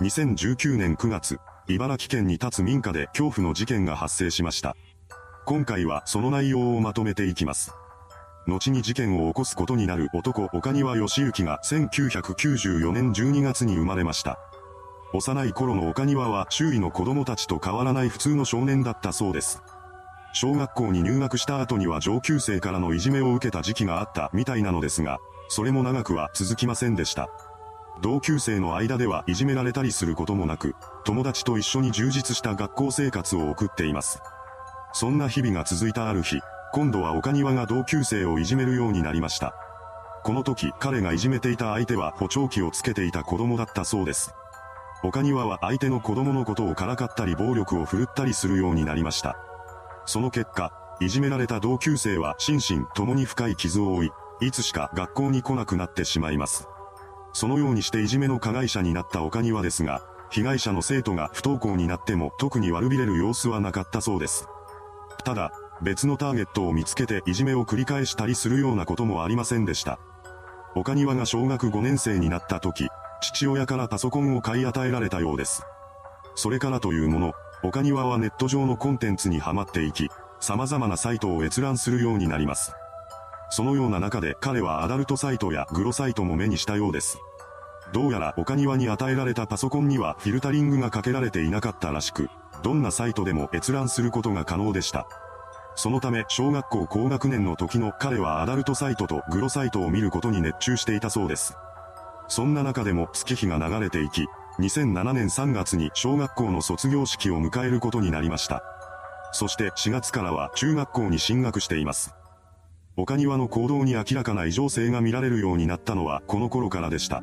2019年9月、茨城県に立つ民家で恐怖の事件が発生しました。今回はその内容をまとめていきます。後に事件を起こすことになる男岡庭義行が1994年12月に生まれました。幼い頃の岡庭は周囲の子供たちと変わらない普通の少年だったそうです。小学校に入学した後には上級生からのいじめを受けた時期があったみたいなのですが、それも長くは続きませんでした。同級生の間ではいじめられたりすることもなく、友達と一緒に充実した学校生活を送っています。そんな日々が続いたある日、今度は岡庭が同級生をいじめるようになりました。この時彼がいじめていた相手は補聴器をつけていた子供だったそうです。岡庭は相手の子供のことをからかったり暴力を振るったりするようになりました。その結果、いじめられた同級生は心身ともに深い傷を負い、いつしか学校に来なくなってしまいます。そのようにしていじめの加害者になった岡庭ですが、被害者の生徒が不登校になっても特に悪びれる様子はなかったそうです。ただ、別のターゲットを見つけていじめを繰り返したりするようなこともありませんでした。岡庭が小学5年生になった時、父親からパソコンを買い与えられたようです。それからというもの、岡庭はネット上のコンテンツにはまっていき、様々なサイトを閲覧するようになります。そのような中で彼はアダルトサイトやグロサイトも目にしたようです。どうやら岡庭に与えられたパソコンにはフィルタリングがかけられていなかったらしく、どんなサイトでも閲覧することが可能でした。そのため小学校高学年の時の彼はアダルトサイトとグロサイトを見ることに熱中していたそうです。そんな中でも月日が流れていき、2007年3月に小学校の卒業式を迎えることになりました。そして4月からは中学校に進学しています。岡庭の行動に明らかな異常性が見られるようになったのはこの頃からでした。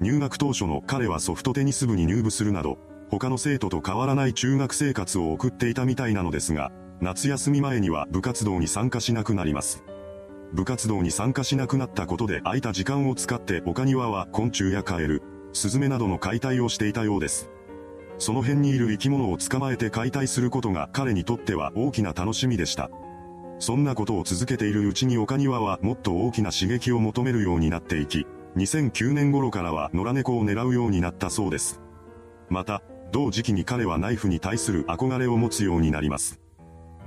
入学当初の彼はソフトテニス部に入部するなど、他の生徒と変わらない中学生活を送っていたみたいなのですが、夏休み前には部活動に参加しなくなります。部活動に参加しなくなったことで空いた時間を使って岡庭は昆虫やカエル、スズメなどの解体をしていたようです。その辺にいる生き物を捕まえて解体することが彼にとっては大きな楽しみでした。そんなことを続けているうちに岡庭はもっと大きな刺激を求めるようになっていき、2009年頃からは野良猫を狙うようになったそうです。また、同時期に彼はナイフに対する憧れを持つようになります。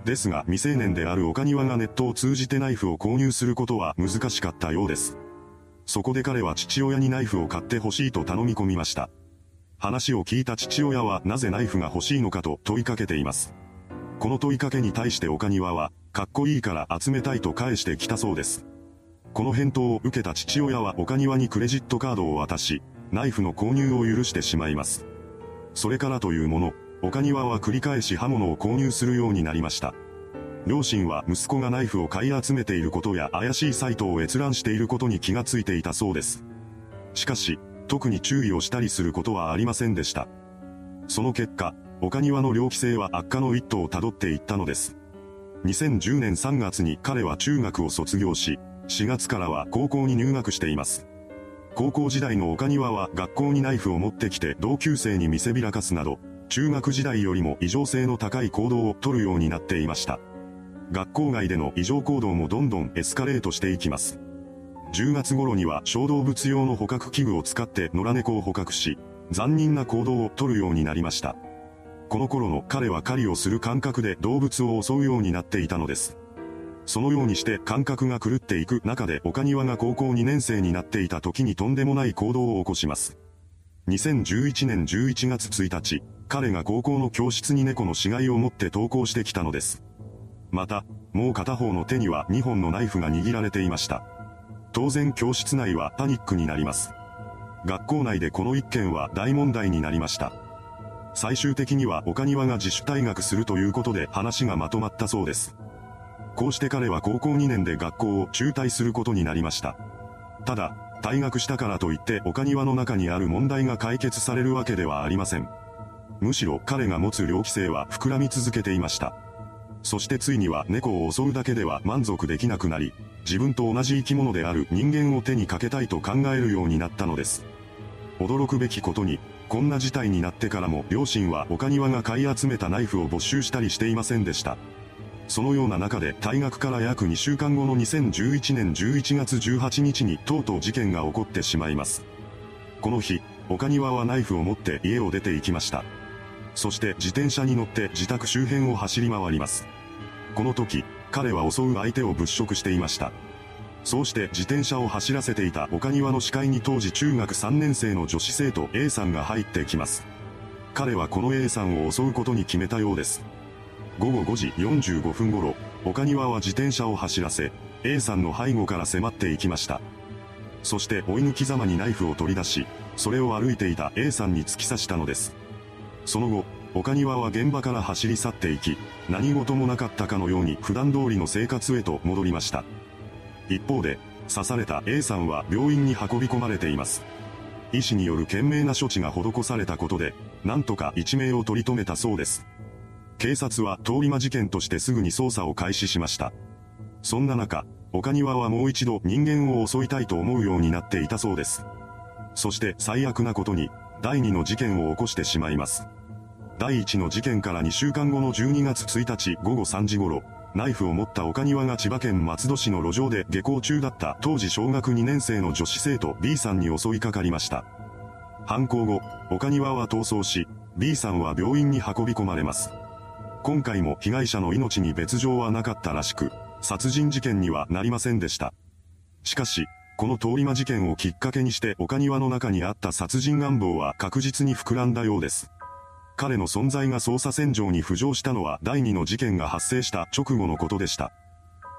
ですが未成年である岡庭がネットを通じてナイフを購入することは難しかったようです。そこで彼は父親にナイフを買ってほしいと頼み込みました。話を聞いた父親はなぜナイフが欲しいのかと問いかけています。この問いかけに対して岡庭は、かっこいいから集めたいと返してきたそうです。この返答を受けた父親は岡庭にクレジットカードを渡し、ナイフの購入を許してしまいます。それからというもの、岡庭は繰り返し刃物を購入するようになりました。両親は息子がナイフを買い集めていることや怪しいサイトを閲覧していることに気がついていたそうです。しかし、特に注意をしたりすることはありませんでした。その結果、岡庭の猟奇性は悪化の一途をたどっていったのです。2010年3月に彼は中学を卒業し、4月からは高校に入学しています。高校時代の岡庭は学校にナイフを持ってきて同級生に見せびらかすなど、中学時代よりも異常性の高い行動をとるようになっていました。学校外での異常行動もどんどんエスカレートしていきます。10月頃には小動物用の捕獲器具を使って野良猫を捕獲し、残忍な行動をとるようになりました。この頃の彼は狩りをする感覚で動物を襲うようになっていたのです。そのようにして感覚が狂っていく中で岡庭が高校2年生になっていた時にとんでもない行動を起こします。2011年11月1日、彼が高校の教室に猫の死骸を持って登校してきたのです。また、もう片方の手には2本のナイフが握られていました。当然教室内はパニックになります。学校内でこの一件は大問題になりました。最終的には岡庭が自主退学するということで話がまとまったそうです。こうして彼は高校2年で学校を中退することになりました。ただ、退学したからといって岡庭の中にある問題が解決されるわけではありません。むしろ彼が持つ猟奇性は膨らみ続けていました。そしてついには猫を襲うだけでは満足できなくなり、自分と同じ生き物である人間を手にかけたいと考えるようになったのです。驚くべきことに、こんな事態になってからも両親は岡庭が買い集めたナイフを没収したりしていませんでした。そのような中で退学から約2週間後の2011年11月18日にとうとう事件が起こってしまいます。この日、岡庭はナイフを持って家を出て行きました。そして自転車に乗って自宅周辺を走り回ります。この時、彼は襲う相手を物色していました。そうして自転車を走らせていた岡庭の視界に当時中学3年生の女子生徒 A さんが入ってきます。彼はこの A さんを襲うことに決めたようです。午後5時45分頃、岡庭は自転車を走らせ、A さんの背後から迫っていきました。そして追い抜きざまにナイフを取り出し、それを歩いていた A さんに突き刺したのです。その後、岡庭は現場から走り去っていき、何事もなかったかのように普段通りの生活へと戻りました。一方で、刺された A さんは病院に運び込まれています。医師による懸命な処置が施されたことで、なんとか一命を取り留めたそうです。警察は通り魔事件としてすぐに捜査を開始しました。そんな中、岡庭はもう一度人間を襲いたいと思うようになっていたそうです。そして最悪なことに、第2の事件を起こしてしまいます。第1の事件から2週間後の12月1日午後3時頃、ナイフを持った岡庭が千葉県松戸市の路上で下校中だった当時小学2年生の女子生徒 B さんに襲いかかりました。犯行後、岡庭は逃走し、B さんは病院に運び込まれます。今回も被害者の命に別状はなかったらしく、殺人事件にはなりませんでした。しかし、この通り魔事件をきっかけにして岡庭の中にあった殺人願望は確実に膨らんだようです。彼の存在が捜査線上に浮上したのは第2の事件が発生した直後のことでした。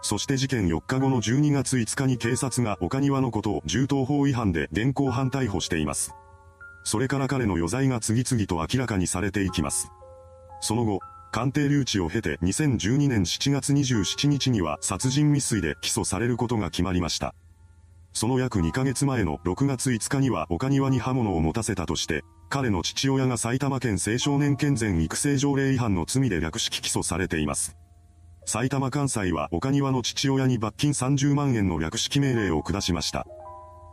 そして事件4日後の12月5日に警察が岡庭のことを銃刀法違反で現行犯逮捕しています。それから彼の余罪が次々と明らかにされていきます。その後、鑑定留置を経て2012年7月27日には殺人未遂で起訴されることが決まりました。その約2ヶ月前の6月5日には岡庭に刃物を持たせたとして、彼の父親が埼玉県青少年健全育成条例違反の罪で略式起訴されています。埼玉関西は岡庭の父親に罰金30万円の略式命令を下しました。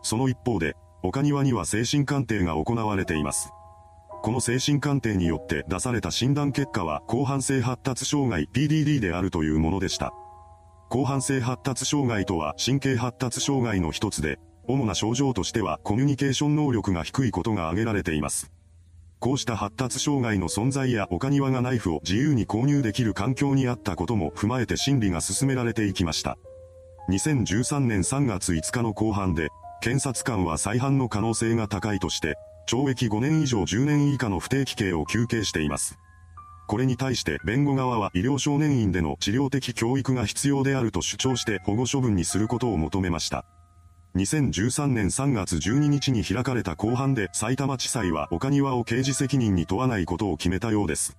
その一方で、岡庭には精神鑑定が行われています。この精神鑑定によって出された診断結果は広範性発達障害 PDD であるというものでした。広範性発達障害とは神経発達障害の一つで、主な症状としてはコミュニケーション能力が低いことが挙げられています。こうした発達障害の存在や岡庭がナイフを自由に購入できる環境にあったことも踏まえて審理が進められていきました。2013年3月5日の後半で、検察官は再犯の可能性が高いとして、懲役5年以上10年以下の不定期刑を求刑しています。これに対して弁護側は医療少年院での治療的教育が必要であると主張して保護処分にすることを求めました。2013年3月12日に開かれた公判で埼玉地裁は岡庭を刑事責任に問わないことを決めたようです。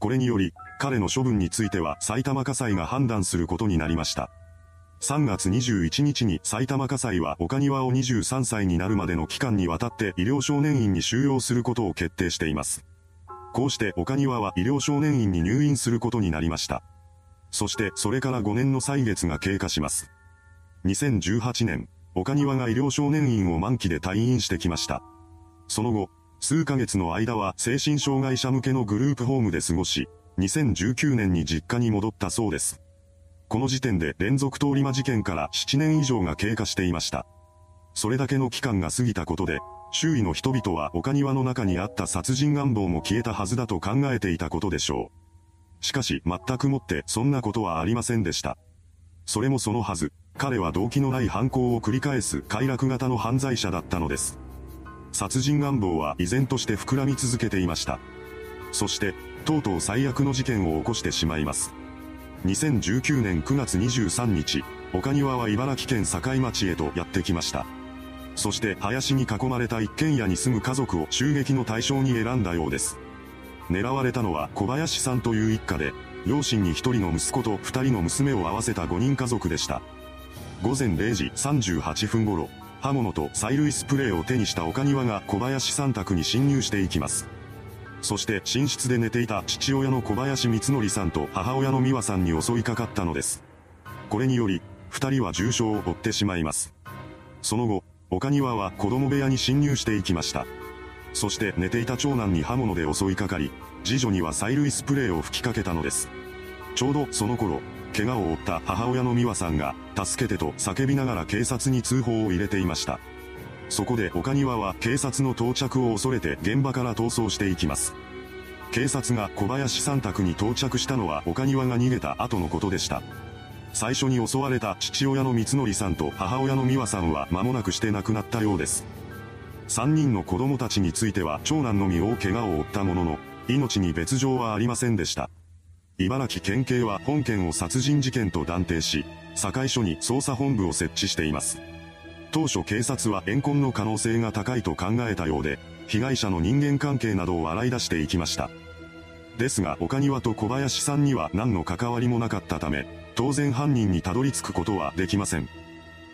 これにより、彼の処分については埼玉家裁が判断することになりました。3月21日に埼玉家裁は岡庭を23歳になるまでの期間にわたって医療少年院に収容することを決定しています。こうして岡庭は医療少年院に入院することになりました。そしてそれから5年の歳月が経過します。2018年、岡庭が医療少年院を満期で退院してきました。その後、数ヶ月の間は精神障害者向けのグループホームで過ごし、2019年に実家に戻ったそうです。この時点で連続通り魔事件から7年以上が経過していました。それだけの期間が過ぎたことで、周囲の人々は岡庭の中にあった殺人願望も消えたはずだと考えていたことでしょう。しかし全くもってそんなことはありませんでした。それもそのはず、彼は動機のない犯行を繰り返す快楽型の犯罪者だったのです。殺人願望は依然として膨らみ続けていました。そして、とうとう最悪の事件を起こしてしまいます。2019年9月23日、岡庭は茨城県境町へとやってきました。そして林に囲まれた一軒家に住む家族を襲撃の対象に選んだようです。狙われたのは小林さんという一家で、両親に一人の息子と二人の娘を合わせた5人家族でした。午前0時38分頃、刃物と催涙スプレーを手にした岡庭が小林さん宅に侵入していきます。そして寝室で寝ていた父親の小林光則さんと母親の美和さんに襲いかかったのです。これにより、二人は重傷を負ってしまいます。その後、岡庭は子供部屋に侵入していきました。そして寝ていた長男に刃物で襲いかかり、次女には催涙スプレーを吹きかけたのです。ちょうどその頃、怪我を負った母親の美和さんが、助けてと叫びながら警察に通報を入れていました。そこで岡庭は警察の到着を恐れて現場から逃走していきます。警察が小林さん宅に到着したのは岡庭が逃げた後のことでした。最初に襲われた父親の光則さんと母親の美和さんは間もなくして亡くなったようです。3人の子供たちについては長男のみ大怪我を負ったものの、命に別状はありませんでした。茨城県警は本件を殺人事件と断定し、堺署に捜査本部を設置しています。当初警察は怨恨の可能性が高いと考えたようで、被害者の人間関係などを洗い出していきました。ですが岡庭と小林さんには何の関わりもなかったため、当然犯人にたどり着くことはできません。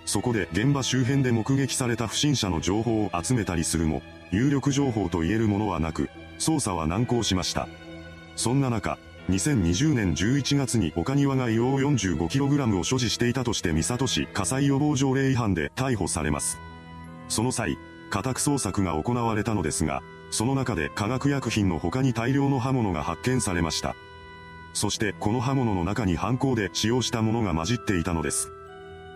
そこで現場周辺で目撃された不審者の情報を集めたりするも、有力情報と言えるものはなく、捜査は難航しました。そんな中、2020年11月に岡庭が硫黄 45kg を所持していたとして三郷市火災予防条例違反で逮捕されます。その際、家宅捜索が行われたのですが、その中で化学薬品の他に大量の刃物が発見されました。そしてこの刃物の中に犯行で使用したものが混じっていたのです。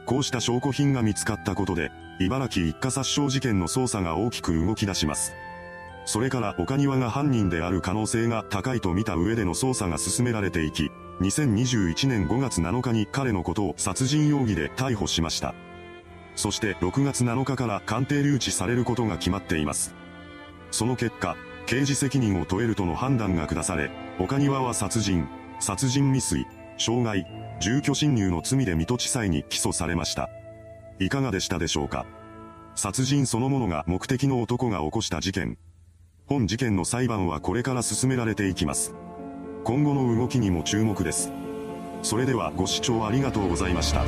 こうした証拠品が見つかったことで、茨城一家殺傷事件の捜査が大きく動き出します。それから岡庭が犯人である可能性が高いと見た上での捜査が進められていき、2021年5月7日に彼のことを殺人容疑で逮捕しました。そして6月7日から鑑定留置されることが決まっています。その結果、刑事責任を問えるとの判断が下され、岡庭は殺人、殺人未遂、傷害、住居侵入の罪で水戸地裁に起訴されました。いかがでしたでしょうか？殺人そのものが目的の男が起こした事件。本事件の裁判はこれから進められていきます。今後の動きにも注目です。それではご視聴ありがとうございました。